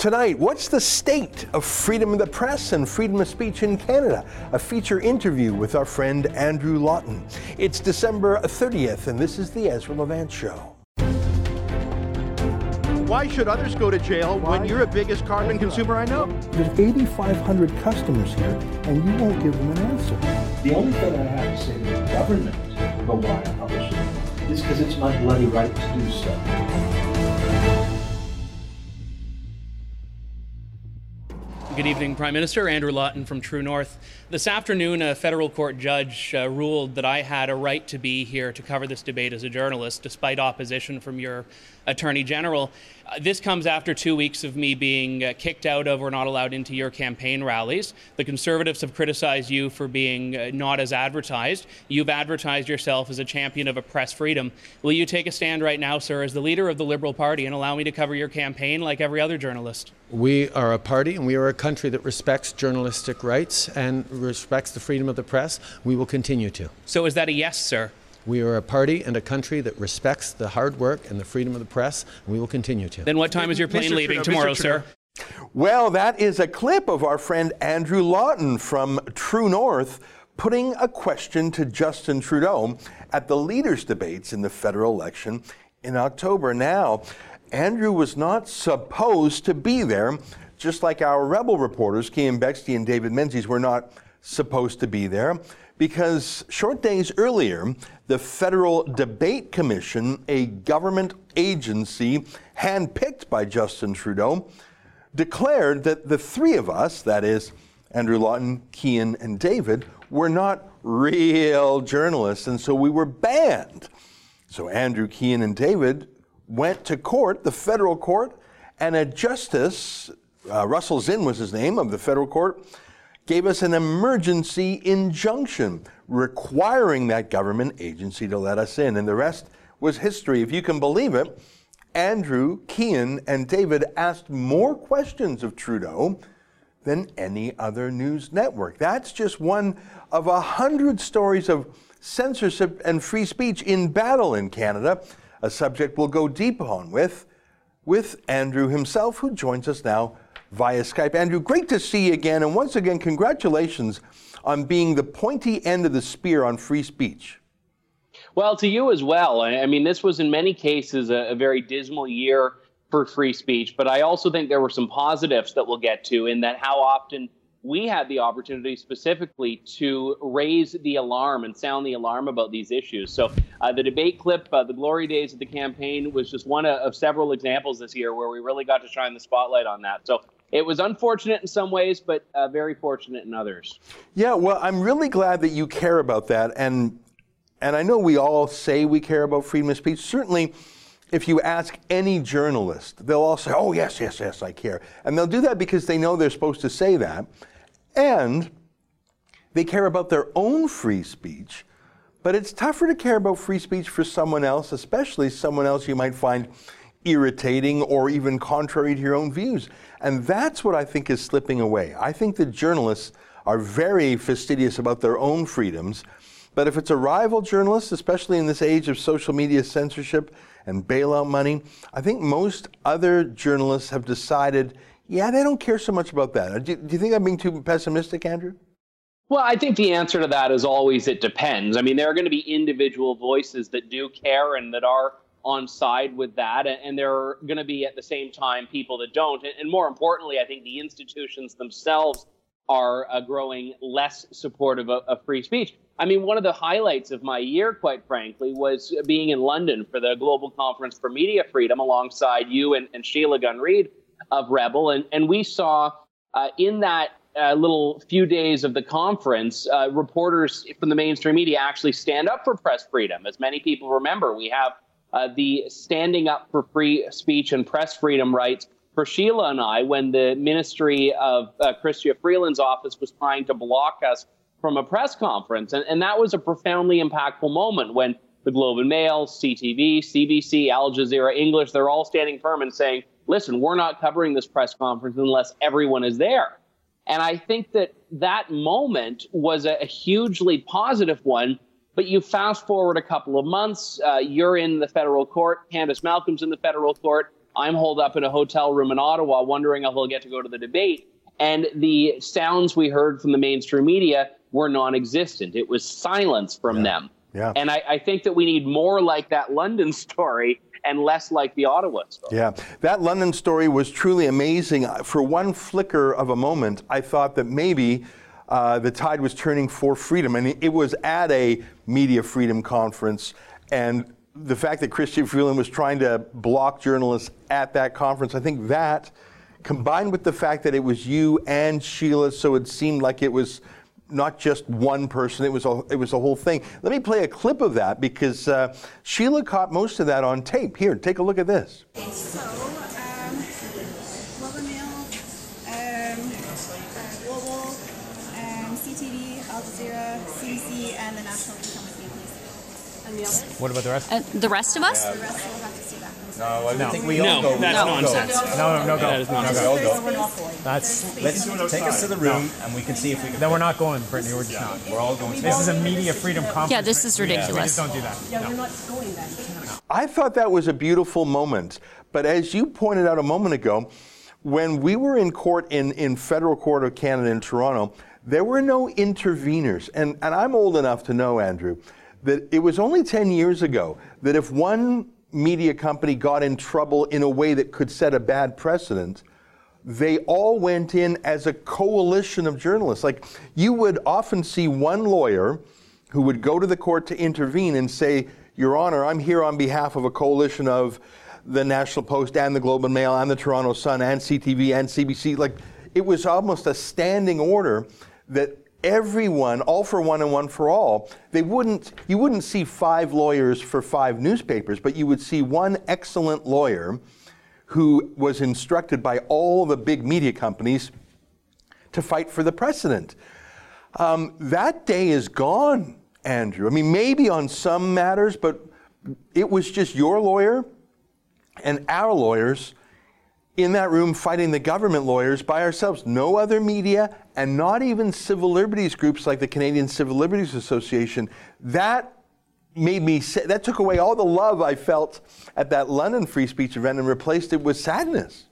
Tonight, what's the state of freedom of the press and freedom of speech in Canada? A feature interview with our friend Andrew Lawton. It's December 30th, and this is the Ezra Levant Show. Why should others go to jail when you're the biggest carbon consumer I know? There's 8,500 customers here, and you won't give them an answer. The only thing I have to say to the government about why I publish it is because it's my bloody right to do so. Good evening, Prime Minister. Andrew Lawton from True North. This afternoon, a federal court judge uh, ruled that I had a right to be here to cover this debate as a journalist, despite opposition from your Attorney General. Uh, this comes after two weeks of me being uh, kicked out of or not allowed into your campaign rallies. The Conservatives have criticized you for being uh, not as advertised. You've advertised yourself as a champion of a press freedom. Will you take a stand right now, sir, as the leader of the Liberal Party and allow me to cover your campaign like every other journalist? We are a party and we are a country that respects journalistic rights and respects the freedom of the press. We will continue to. So is that a yes, sir? We are a party and a country that respects the hard work and the freedom of the press, and we will continue to. Then what time is your plane Mr. leaving Trudeau, tomorrow, sir? Well, that is a clip of our friend Andrew Lawton from True North putting a question to Justin Trudeau at the leaders' debates in the federal election in October. Now, Andrew was not supposed to be there, just like our rebel reporters, Keean Bexte and David Menzies, were not supposed to be there because short days earlier, the Federal Debate Commission, a government agency handpicked by Justin Trudeau, declared that the three of us, that is, Andrew Lawton, Keean, and David, were not real journalists, and so we were banned. So Andrew, Keean, and David went to court, the federal court, and a justice, uh, Russell Zinn was his name, of the federal court, gave us an emergency injunction requiring that government agency to let us in. And the rest was history. If you can believe it, Andrew, Keean, and David asked more questions of Trudeau than any other news network. That's just one of a hundred stories of censorship and free speech in battle in Canada, a subject we'll go deep on with, with Andrew himself, who joins us now via Skype. Andrew, great to see you again. And once again, congratulations on being the pointy end of the spear on free speech. Well, to you as well. I mean, this was in many cases a, a, very dismal year for free speech, but I also think there were some positives that we'll get to in that how often we had the opportunity specifically to raise the alarm and sound the alarm about these issues. So uh, the debate clip, uh, the glory days of the campaign, was just one of, of several examples this year where we really got to shine the spotlight on that. So it was unfortunate in some ways, but uh, very fortunate in others. Yeah, well, I'm really glad that you care about that, and and I know we all say we care about freedom of speech. Certainly, if you ask any journalist, they'll all say, "Oh yes, yes, yes, I care," and they'll do that because they know they're supposed to say that, and they care about their own free speech. But it's tougher to care about free speech for someone else, especially someone else you might find irritating or even contrary to your own views. And that's what I think is slipping away. I think that journalists are very fastidious about their own freedoms. But if it's a rival journalist, especially in this age of social media censorship and bailout money, I think most other journalists have decided, yeah, they don't care so much about that. Do, do you think I'm being too pessimistic, Andrew? Well, I think the answer to that is always it depends. I mean, there are going to be individual voices that do care and that are on side with that, and there are going to be at the same time people that don't. And more importantly, I think the institutions themselves are uh, growing less supportive of, free speech. I mean, one of the highlights of my year, quite frankly, was being in London for the Global Conference for Media Freedom alongside you and, and Sheila Gunn Reid of Rebel. And, and we saw uh, in that uh, little few days of the conference, uh, reporters from the mainstream media actually stand up for press freedom. As many people remember, we have uh, the standing up for free speech and press freedom rights for Sheila and I when the Ministry of uh, Chrystia Freeland's office was trying to block us from a press conference. And, and that was a profoundly impactful moment when the Globe and Mail, CTV, CBC, Al Jazeera, English, they're all standing firm and saying, listen, we're not covering this press conference unless everyone is there. And I think that that moment was a, a hugely positive one but you fast forward a couple of months, uh, you're in the federal court, Candice Malcolm's in the federal court, I'm holed up in a hotel room in Ottawa, wondering if I'll get to go to the debate. And the sounds we heard from the mainstream media were non existent. It was silence from Yeah. them. Yeah. And I, I think that we need more like that London story and less like the Ottawa story. Yeah, that London story was truly amazing. For one flicker of a moment, I thought that maybe uh, the tide was turning for freedom. And it was at a media freedom conference. And the fact that Chrystia Freeland was trying to block journalists at that conference, I think that, combined with the fact that it was you and Sheila, so it seemed like it was not just one person, it was a, it was a whole thing. Let me play a clip of that because uh, Sheila caught most of that on tape. Here, take a look at this. So, What about the rest? Uh, the rest of us? the rest will have to see that. No, I No. think we No, all go. that's we all go. nonsense. No, no, no, go. That is no, nonsense. go. There's go. That's let's take us to the room and we can see if we can. Then we're not going, Brittany. We're just not. We're all going. This is a media freedom conference. Yeah, this is We- We ridiculous. just don't do that. No. You're not going then. I thought that was a beautiful moment. But as you pointed out a moment ago, when we were in court in, in Federal Court of Canada in Toronto, there were no interveners. And, and I'm old enough to know, Andrew, that it was only 10 years ago that if one media company got in trouble in a way that could set a bad precedent, they all went in as a coalition of journalists. Like you would often see one lawyer who would go to the court to intervene and say, Your Honor, I'm here on behalf of a coalition of the National Post and the Globe and Mail and the Toronto Sun and CTV and CBC. Like it was almost a standing order that everyone, all for one and one for all, they wouldn't you wouldn't see five lawyers for five newspapers, but you would see one excellent lawyer who was instructed by all the big media companies to fight for the precedent. Um, that day is gone, Andrew. I mean, maybe on some matters, but it was just your lawyer and our lawyers in that room fighting the government lawyers by ourselves. No other media and not even civil liberties groups like the Canadian Civil Liberties Association. That made me that took away all the love I felt at that London free speech event and replaced it with sadness.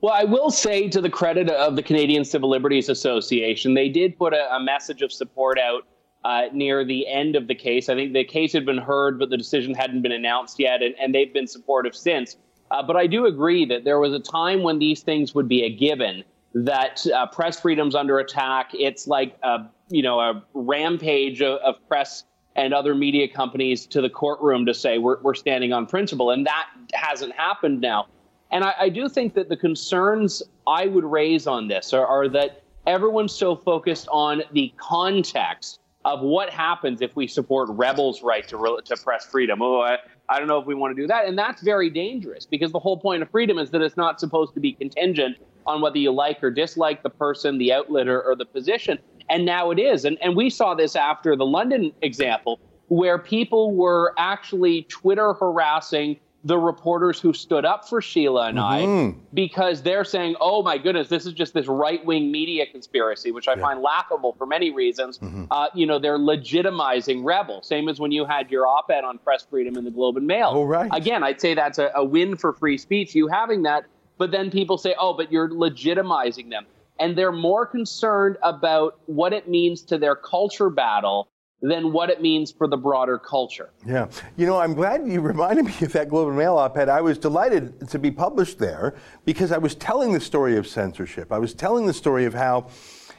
Well, I will say to the credit of the Canadian Civil Liberties Association, they did put a, a message of support out uh, near the end of the case. I think the case had been heard, but the decision hadn't been announced yet, and, and they've been supportive since. Uh, but I do agree that there was a time when these things would be a given. That uh, press freedom's under attack. It's like a you know a rampage of, of press and other media companies to the courtroom to say we're, we're standing on principle, and that hasn't happened now. And I, I do think that the concerns I would raise on this are, are that everyone's so focused on the context of what happens if we support rebels' right to, re- to press freedom. Oh, I, I don't know if we want to do that. And that's very dangerous because the whole point of freedom is that it's not supposed to be contingent on whether you like or dislike the person, the outlet, or, or the position. And now it is. And, and we saw this after the London example, where people were actually Twitter harassing the reporters who stood up for Sheila and I because they're saying, oh my goodness, this is just this right wing media conspiracy, which I find laughable for many reasons. Uh, you know, they're legitimizing rebel, same as when you had your op ed on press freedom in the Globe and Mail. Oh, right. Again, I'd say that's a, a win for free speech, you having that. But then people say, oh, but you're legitimizing them. And they're more concerned about what it means to their culture battle than what it means for the broader culture. Yeah. You know, I'm glad you reminded me of that Globe and Mail op ed. I was delighted to be published there because I was telling the story of censorship. I was telling the story of how,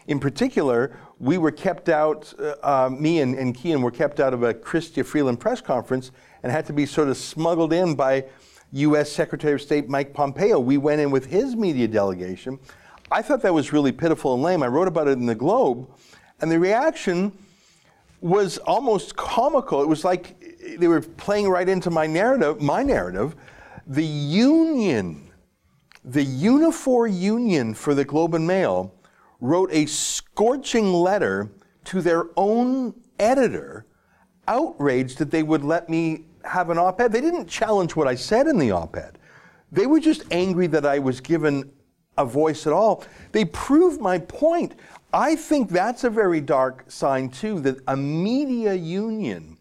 in particular, we were kept out, uh, uh, me and, and Keean were kept out of a Chrystia Freeland press conference and had to be sort of smuggled in by U.S. Secretary of State Mike Pompeo. We went in with his media delegation. I thought that was really pitiful and lame. I wrote about it in the Globe, and the reaction was almost comical. It was like they were playing right into my narrative. My narrative, the union, the Unifor Union for the Globe and Mail, wrote a scorching letter to their own editor, outraged that they would let me have an op-ed. They didn't challenge what I said in the op-ed. They were just angry that I was given a voice at all. They proved my point. I think that's a very dark sign, too, that a media union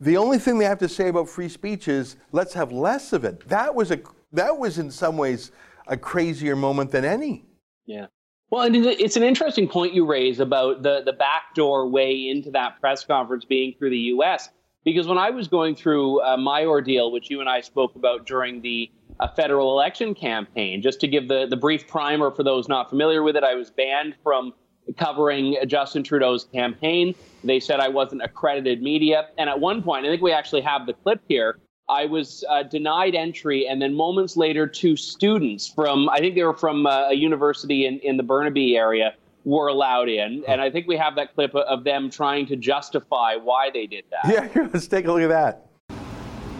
the only thing they have to say about free speech is let's have less of it. That was a that was in some ways a crazier moment than any. Yeah. Well, and it's an interesting point you raise about the the backdoor way into that press conference being through the U.S. Because when I was going through uh, my ordeal, which you and I spoke about during the uh, federal election campaign, just to give the the brief primer for those not familiar with it, I was banned from covering Justin Trudeau's campaign. They said I wasn't accredited media, and at one point, I think we actually have the clip here. I was uh, denied entry, and then moments later, two students from, I think they were from uh, a university in, in the Burnaby area, were allowed in. And I think we have that clip of them trying to justify why they did that. Yeah, let's take a look at that.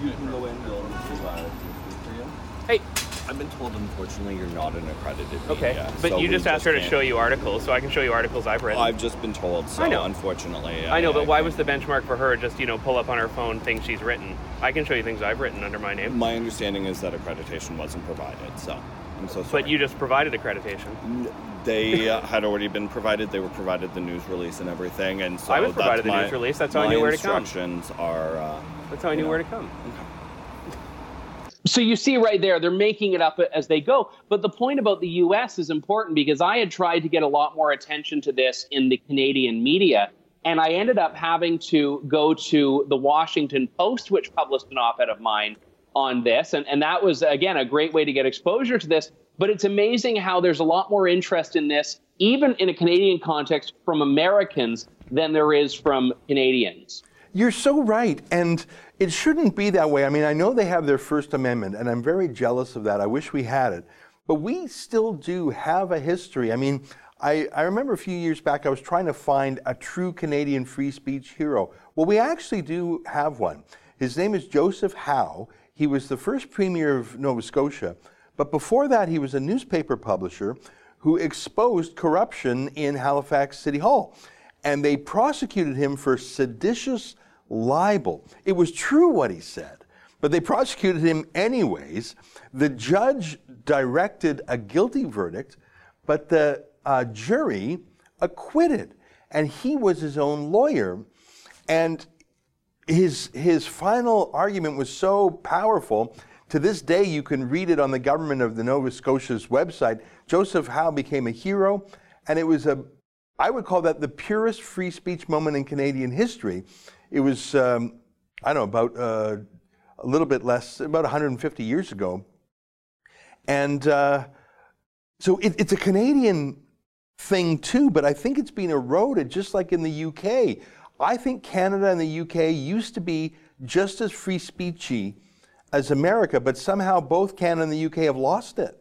You can go in, Bill, Hey, I've been told, unfortunately, you're not an accredited okay. But so you just asked her to can't- show you articles, so I can show you articles I've written. I've just been told, so I know. unfortunately. I know, but why was the benchmark for her just, you know, pull up on her phone things she's written? I can show you things I've written under my name. My understanding is that accreditation wasn't provided, so I'm so sorry. But you just provided accreditation. They uh, had already been provided. They were provided the news release and everything, and so I was that's provided the my- news release. That's how I my knew where to come. Instructions are. Uh, That's how I knew where to come. So you see right there, they're making it up as they go. But the point about the US is important because I had tried to get a lot more attention to this in the Canadian media. And I ended up having to go to the Washington Post, which published an op ed of mine on this. And, and that was, again, a great way to get exposure to this. But it's amazing how there's a lot more interest in this, even in a Canadian context, from Americans than there is from Canadians. You're so right. And it shouldn't be that way. I mean, I know they have their First Amendment, and I'm very jealous of that. I wish we had it. But we still do have a history. I mean, I, I remember a few years back, I was trying to find a true Canadian free speech hero. Well, we actually do have one. His name is Joseph Howe. He was the first premier of Nova Scotia. But before that, he was a newspaper publisher who exposed corruption in Halifax City Hall. And they prosecuted him for seditious libel. It was true what he said, but they prosecuted him anyways. The judge directed a guilty verdict, but the uh, jury acquitted. And he was his own lawyer. And his, his final argument was so powerful. To this day, you can read it on the government of the Nova Scotia's website. Joseph Howe became a hero, and it was a, I would call that the purest free speech moment in Canadian history. It was, um, I don't know, about uh, a little bit less, about 150 years ago. And uh, so it, it's a Canadian thing too, but I think it's been eroded just like in the UK. I think Canada and the UK used to be just as free speechy as America, but somehow both Canada and the UK have lost it.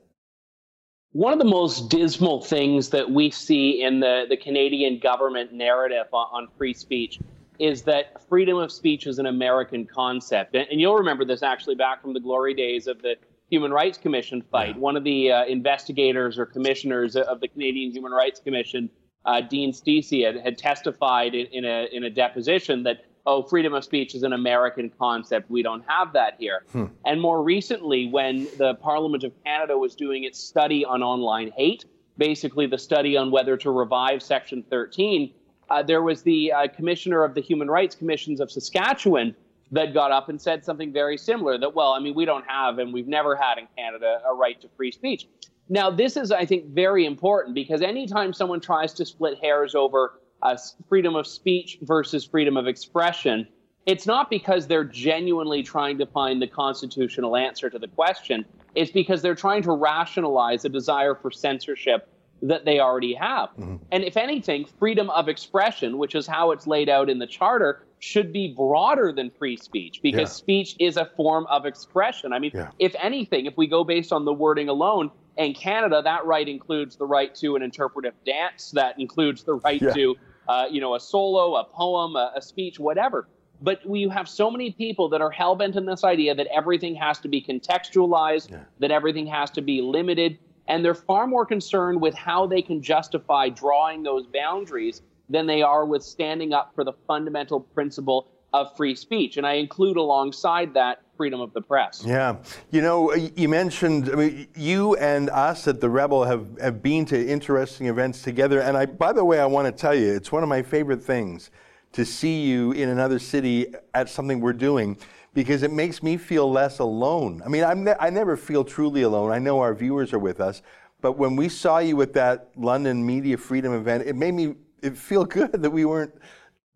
One of the most dismal things that we see in the, the Canadian government narrative on, on free speech is that freedom of speech is an American concept. And, and you'll remember this actually back from the glory days of the Human Rights Commission fight. One of the uh, investigators or commissioners of the Canadian Human Rights Commission, uh, Dean Steacy, had, had testified in, in, a, in a deposition that, oh, freedom of speech is an American concept. We don't have that here. And more recently, when the Parliament of Canada was doing its study on online hate, basically the study on whether to revive Section 13, uh, there was the uh, commissioner of the Human Rights Commissions of Saskatchewan that got up and said something very similar that, well, I mean, we don't have and we've never had in Canada a right to free speech. Now, this is, I think, very important because anytime someone tries to split hairs over uh, freedom of speech versus freedom of expression, it's not because they're genuinely trying to find the constitutional answer to the question. It's because they're trying to rationalize a desire for censorship that they already have. And if anything, freedom of expression, which is how it's laid out in the charter, should be broader than free speech because Yeah. speech is a form of expression. I mean, Yeah. if anything, if we go based on the wording alone, in Canada, that right includes the right to an interpretive dance, that includes the right Yeah. to, uh, you know, a solo, a poem, a, a speech, whatever. But we have so many people that are hell bent on this idea that everything has to be contextualized, that everything has to be limited, and they're far more concerned with how they can justify drawing those boundaries than they are with standing up for the fundamental principle of free speech. And I include alongside that freedom of the press. Yeah. You know, you mentioned, I mean, you and us at The Rebel have, have been to interesting events together. And I, by the way, I want to tell you, it's one of my favorite things to see you in another city at something we're doing because it makes me feel less alone. I mean, ne- I never feel truly alone. I know our viewers are with us, but when we saw you at that London Media Freedom event, it made me it feel good that we weren't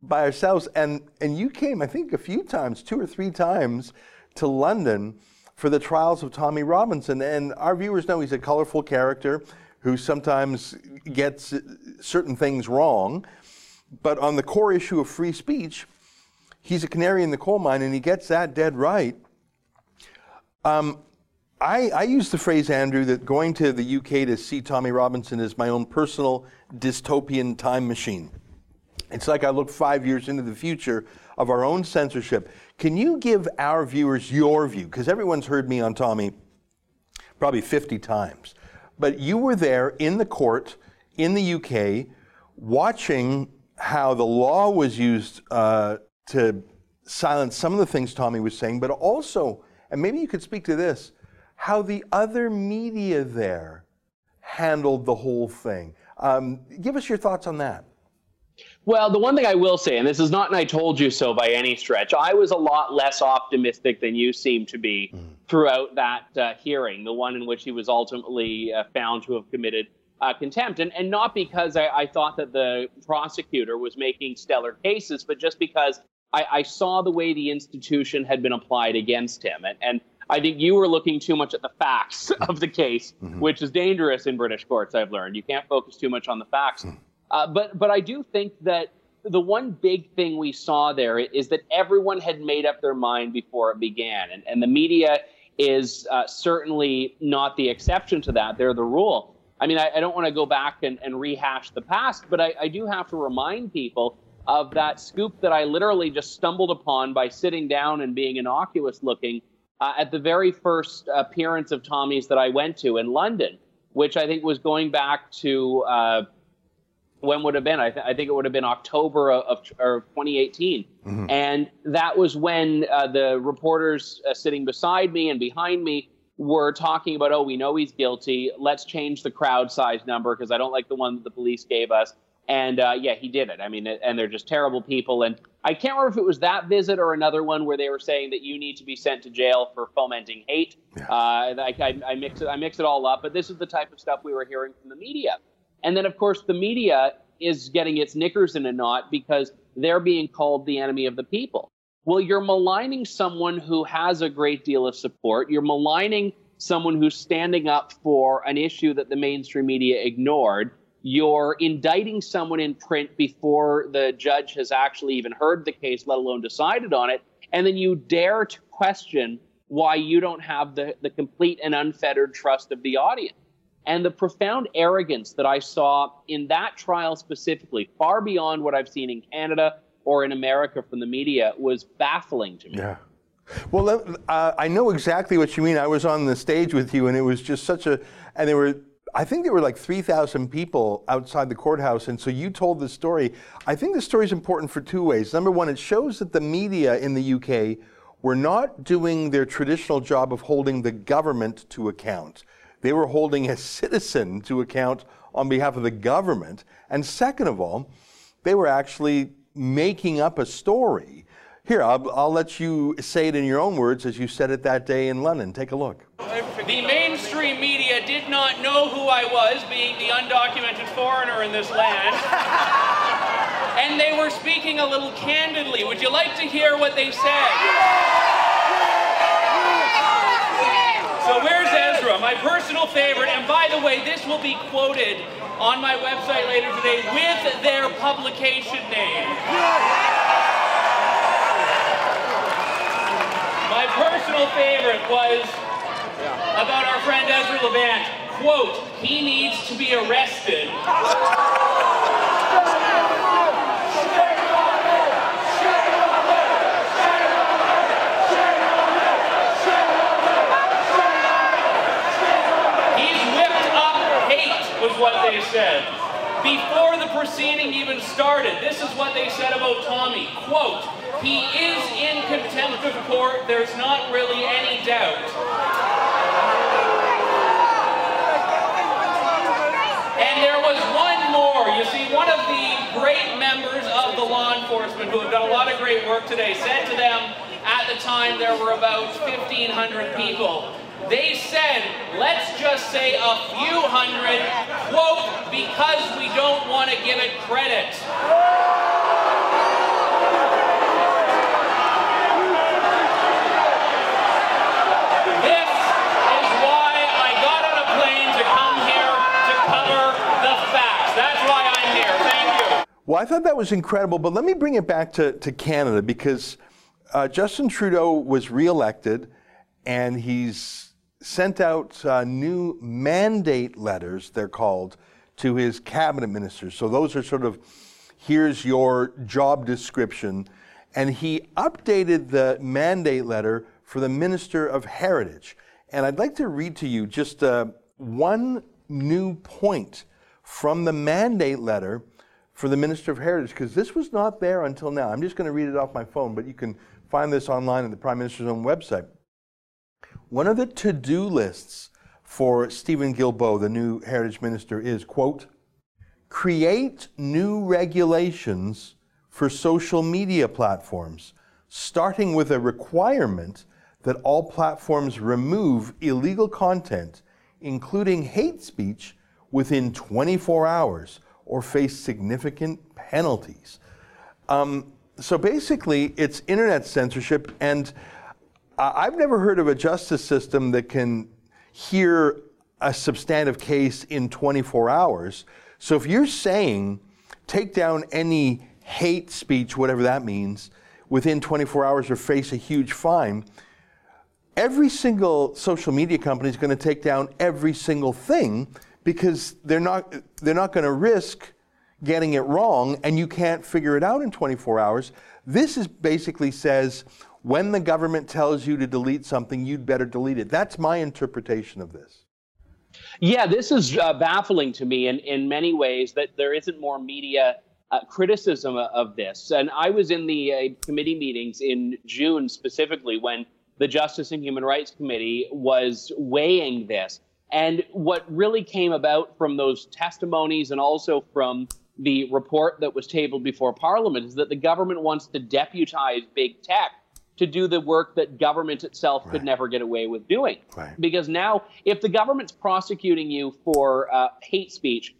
by ourselves. And and you came, I think, a few times, two or three times, to London for the trials of Tommy Robinson. And our viewers know he's a colorful character who sometimes gets certain things wrong. But on the core issue of free speech, he's a canary in the coal mine and he gets that dead right. Um, I, I use the phrase, Andrew, that going to the UK to see Tommy Robinson is my own personal dystopian time machine. It's like I look five years into the future of our own censorship. Can you give our viewers your view? Because everyone's heard me on Tommy probably 50 times. But you were there in the court in the UK watching how the law was used uh, to silence some of the things Tommy was saying, but also, and maybe you could speak to this, how the other media there handled the whole thing. Um, give us your thoughts on that. Well, the one thing I will say, and this is not an I told you so by any stretch, I was a lot less optimistic than you seem to be mm. throughout that uh, hearing, the one in which he was ultimately uh, found to have committed uh, contempt. And, and not because I, I, thought that the prosecutor was making stellar cases, but just because I, I saw the way the institution had been applied against him. And, and I think you were looking too much at the facts of the case, mm-hmm. which is dangerous in British courts, I've learned. You can't focus too much on the facts. Mm. Uh, but but I do think that the one big thing we saw there is that everyone had made up their mind before it began, and, and the media is uh, certainly not the exception to that. They're the rule. I mean, I, I don't want to go back and, and, rehash the past, but I, I, do have to remind people of that scoop that I literally just stumbled upon by sitting down and being innocuous looking uh, at the very first appearance of Tommy's that I went to in London, which I think was going back to uh, when would have been? I, th- I, think it would have been October of, of 2018. Mm-hmm. And that was when uh, the reporters uh, sitting beside me and behind me were talking about, oh, we know he's guilty. Let's change the crowd size number because I don't like the one that the police gave us. And uh, yeah, he did it. I mean, and they're just terrible people. And I can't remember if it was that visit or another one where they were saying that you need to be sent to jail for fomenting hate. Yeah. Uh, I, I, I, mix it, I mix it all up. But this is the type of stuff we were hearing from the media. And then, of course, the media is getting its knickers in a knot because they're being called the enemy of the people. Well, you're maligning someone who has a great deal of support. You're maligning someone who's standing up for an issue that the mainstream media ignored. You're indicting someone in print before the judge has actually even heard the case, let alone decided on it. And then you dare to question why you don't have the, the complete and unfettered trust of the audience. And the profound arrogance that I saw in that trial specifically, far beyond what I've seen in Canada or in America from the media, was baffling to me. Yeah. Well, uh, I know exactly what you mean. I was on the stage with you, and it was just such a, and there were, I think there were like 3,000 people outside the courthouse. And so you told the story. I think the story is important for two ways. Number one, it shows that the media in the UK were not doing their traditional job of holding the government to account. They were holding a citizen to account on behalf of the government. And second of all, they were actually making up a story. Here, I'll, I'll, let you say it in your own words as you said it that day in London. Take a look. The mainstream media did not know who I was, being the undocumented foreigner in this land. and they were speaking a little candidly. Would you like to hear what they said? So where's Ezra? My personal favorite. And by the way, this will be quoted on my website later today with their publication name. My personal favorite was about our friend Ezra Levant. Quote, he needs to be arrested. He's whipped up hate, was what they said. Before the proceeding even started, this is what they said about Tommy. Quote, he is in contempt of court, there's not really any doubt. And there was one more. You see, one of the great members of the law enforcement who have done a lot of great work today said to them at the time there were about 1,500 people. They said, let's just say a few hundred, quote, because we don't want to give it credit. This is why I got on a plane to come here to cover the facts. That's why I'm here. Thank you. Well, I thought that was incredible, but let me bring it back to, to Canada because uh, Justin Trudeau was reelected and he's sent out uh, new mandate letters, they're called, to his cabinet ministers. So those are sort of here's your job description. And he updated the mandate letter for the Minister of Heritage. And I'd like to read to you just uh, one new point from the mandate letter for the Minister of Heritage, because this was not there until now. I'm just going to read it off my phone, but you can find this online at the Prime Minister's own website. One of the to do lists for Steven Guilbeault, the new Heritage Minister, is quote, create new regulations for social media platforms, starting with a requirement that all platforms remove illegal content, including hate speech, within 24 hours or face significant penalties. Um, so basically, it's internet censorship, and I've never heard of a justice system that can hear a substantive case in 24 hours. So if you're saying take down any hate speech, whatever that means, within 24 hours or face a huge fine, every single social media company is going to take down every single thing because they're not they're not going to risk getting it wrong and you can't figure it out in 24 hours. This is basically says when the government tells you to delete something, you'd better delete it. That's my interpretation of this. Yeah, this is uh, baffling to me in, in many ways that there isn't more media uh, criticism of this. And I was in the uh, committee meetings in June specifically when the Justice and Human Rights Committee was weighing this. And what really came about from those testimonies and also from the report that was tabled before Parliament is that the government wants to deputize big tech to do the work that government itself could never get away with doing. Right. Because now, if the government's prosecuting you for uh, hate speech,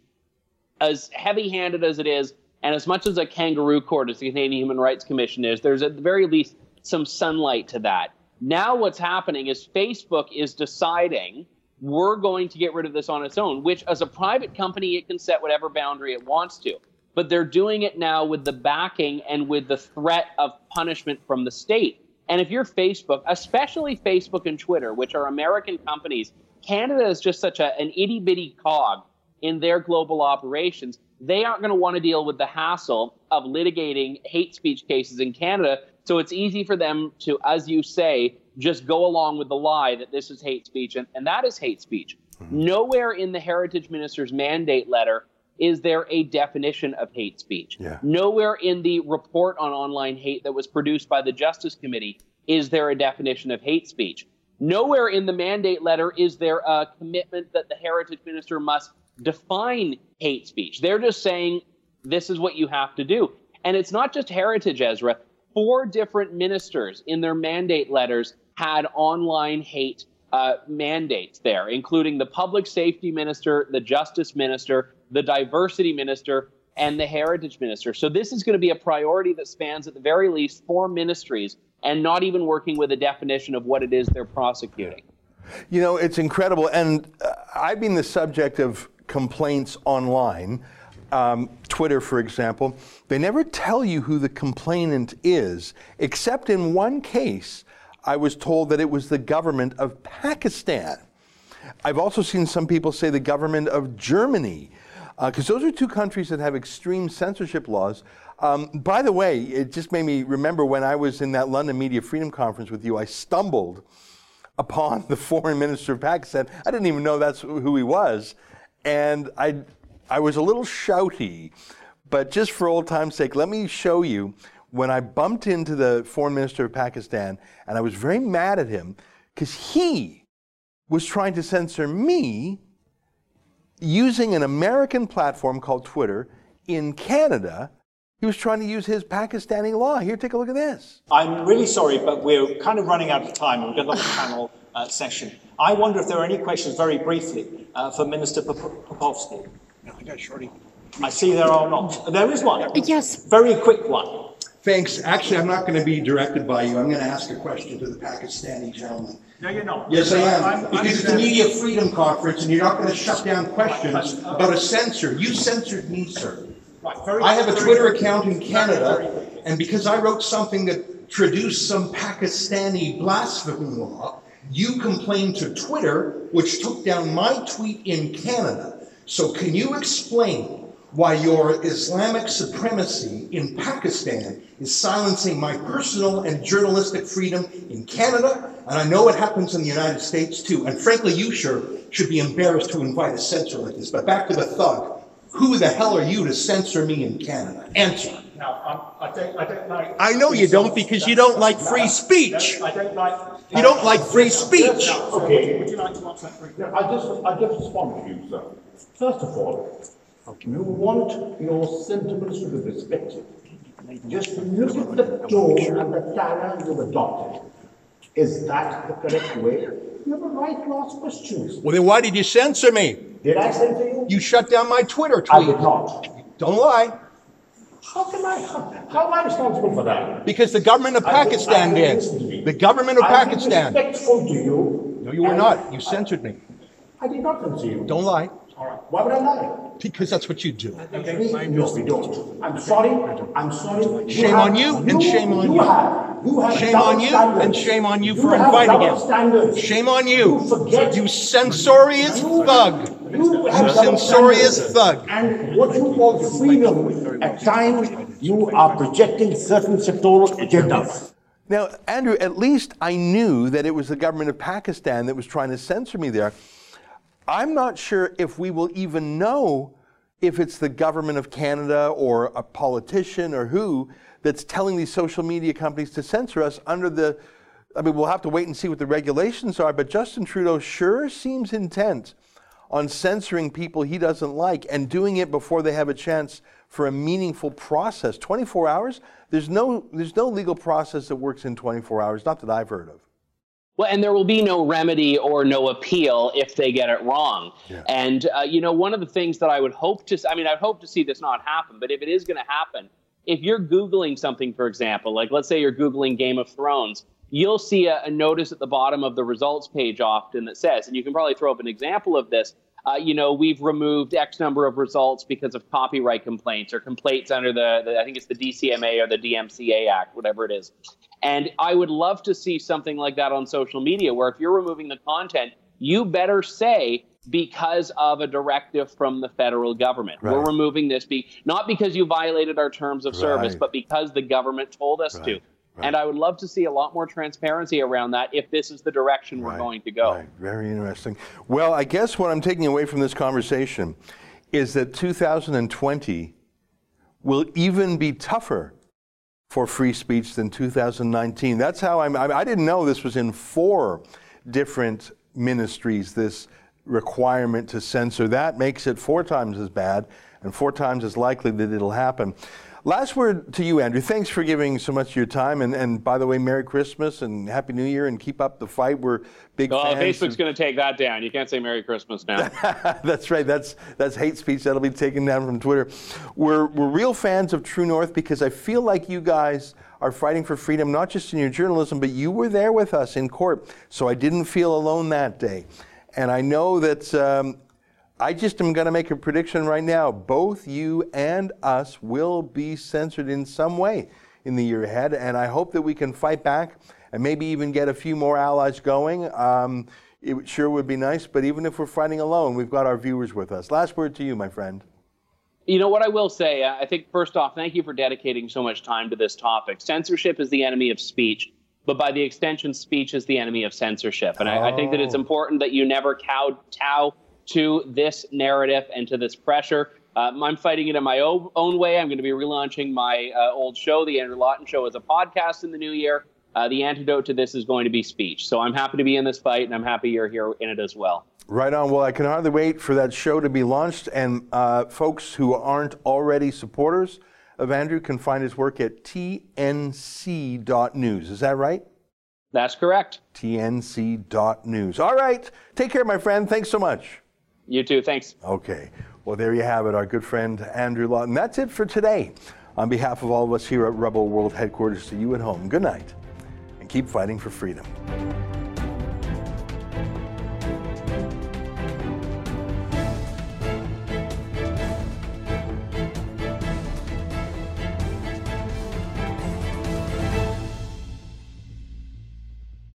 as heavy handed as it is, and as much as a kangaroo court as the Canadian Human Rights Commission is, there's at the very least some sunlight to that. Now, what's happening is Facebook is deciding we're going to get rid of this on its own, which as a private company, it can set whatever boundary it wants to. But they're doing it now with the backing and with the threat of punishment from the state. And if you're Facebook, especially Facebook and Twitter, which are American companies, Canada is just such a, an itty bitty cog in their global operations. They aren't going to want to deal with the hassle of litigating hate speech cases in Canada. So it's easy for them to, as you say, just go along with the lie that this is hate speech, and, and that is hate speech. Mm-hmm. Nowhere in the Heritage Minister's mandate letter is there a definition of hate speech. Yeah. Nowhere in the report on online hate that was produced by the Justice Committee is there a definition of hate speech. Nowhere in the mandate letter is there a commitment that the Heritage Minister must define hate speech. They're just saying this is what you have to do. And it's not just Heritage, Ezra. Four different ministers in their mandate letters had online hate uh, mandates there, including the public safety minister, the justice minister, the diversity minister, and the heritage minister. So this is going to be a priority that spans at the very least four ministries and not even working with a definition of what it is they're prosecuting. You know, it's incredible. And uh, I've been the subject of complaints online. Um, Twitter, for example, they never tell you who the complainant is, except in one case I was told that it was the government of Pakistan. I've also seen some people say the government of Germany, because uh, those are two countries that have extreme censorship laws. Um, by the way, it just made me remember when I was in that London Media Freedom Conference with you, I stumbled upon the foreign minister of Pakistan. I didn't even know that's who he was. And I, I was a little shouty, but just for old time's sake, let me show you when I bumped into the foreign minister of Pakistan, and I was very mad at him because he was trying to censor me using an American platform called Twitter in Canada. He was trying to use his Pakistani law. Here, take a look at this. I'm really sorry, but we're kind of running out of time. We've got another panel uh, session. I wonder if there are any questions, very briefly, uh, for Minister Pop- Popovsky. No, I got shorty. I see there are not. There is one. Yes. Very quick one. Thanks. Actually, I'm not going to be directed by you. I'm going to ask a question to the Pakistani gentleman. No, you're not. Yes, I am. I'm- I'm Because it's a media freedom conference and you're not going to shut down questions about a censor. You censored me, sir. Right, very- I have a Twitter quick. account in Canada, and because I wrote something that traduced some Pakistani blasphemy law, you complained to Twitter, which took down my tweet in Canada. So can you explain why your Islamic supremacy in Pakistan is silencing my personal and journalistic freedom in Canada? And I know it happens in the United States too. And frankly, you sure should be embarrassed to invite a censor like this. But back to the thug. Who the hell are you to censor me in Canada? Answer. Now, I'm, I don't, I don't like. I know you don't because you don't like free speech. I don't like. You don't like free speech. Okay, would you like to answer that very quickly? I just, I just respond to you, sir. First of all, you want your sentiments to be respected. Just look at the tone and the manner you've adopted. Is that the correct way? You have a right to ask questions. Well, then why did you censor me? Did I censor you? You shut down my Twitter tweet. I did not. Don't lie. How can I, how, how am I responsible for that? Because the government of I Pakistan I listen did. The government of been Pakistan. respectful to you. No, you were not. You censored me. I did not censor you. Don't lie. All right. Why would I lie? Because that's what you do. Okay, no, we don't. I'm sorry, I'm sorry. Shame have- on you and shame on you. have, you have Shame on you standards. and shame on you You for inviting him. standards. Shame on you. You forget- You censorious thug. You have double Censorious standards. thug. And what you call freedom, at times, you are projecting certain sectoral agendas. Now, Andrew, at least I knew that it was the government of Pakistan that was trying to censor me there. I'm not sure if we will even know if it's the government of Canada or a politician or who that's telling these social media companies to censor us under the. I mean, we'll have to wait and see what the regulations are, but Justin Trudeau sure seems intent on censoring people he doesn't like and doing it before they have a chance for a meaningful process. 24 hours? There's no, there's no legal process that works in 24 hours, not that I've heard of. Well, and there will be no remedy or no appeal if they get it wrong. Yeah. And uh, you know, one of the things that I would hope to, I mean, I'd hope to see this not happen. But if it is going to happen, if you're googling something, for example, like let's say you're googling Game of Thrones, you'll see a, a notice at the bottom of the results page often that says, and you can probably throw up an example of this. Uh, you know, we've removed X number of results because of copyright complaints or complaints under the, the I think it's the DCMA or the DMCA Act, whatever it is. And I would love to see something like that on social media where if you're removing the content, you better say because of a directive from the federal government. We're removing this be not because you violated our terms of service, Right. but because the government told us to. And I would love to see a lot more transparency around that if this is the direction we're going to go. Right. Very interesting. Well, I guess what I'm taking away from this conversation is that 2020 will even be tougher for free speech than 2019. That's how I'm. I I didn't know this was in four different ministries. This requirement to censor that makes it four times as bad and four times as likely that it'll happen. Last word to you, Andrew. Thanks for giving so much of your time. And, and by the way, Merry Christmas and Happy New Year and keep up the fight. We're big Oh, fans. Facebook's going to take that down. You can't say Merry Christmas now. that's right. That's that's hate speech. That'll be taken down from Twitter. We're we're real fans of True North because I feel like you guys are fighting for freedom, not just in your journalism, but you were there with us in court. So I didn't feel alone that day. And I know that um, I just am going to make a prediction right now. Both you and us will be censored in some way in the year ahead. And I hope that we can fight back and maybe even get a few more allies going. Um, it sure would be nice, but even if we're fighting alone, we've got our viewers with us. Last word to you, my friend. You know what I will say? I think first off, thank you for dedicating so much time to this topic. Censorship is the enemy of speech, but by the extension, speech is the enemy of censorship. And I, I think that it's Oh. important that you never cow tow to this narrative and to this pressure. Um, I'm fighting it in my own, own way. I'm going to be relaunching my uh, old show, The Andrew Lawton Show, as a podcast in the new year. Uh, the antidote to this is going to be speech. So I'm happy to be in this fight, and I'm happy you're here in it as well. Right on. Well, I can hardly wait for that show to be launched. And uh, folks who aren't already supporters of Andrew can find his work at tnc.news. Is that right? That's correct. tnc.news. All right. Take care, my friend. Thanks so much. You too. Thanks. Okay. Well, there you have it, our good friend Andrew Lawton. That's it for today. On behalf of all of us here at Rebel World Headquarters, to you at home, good night and keep fighting for freedom.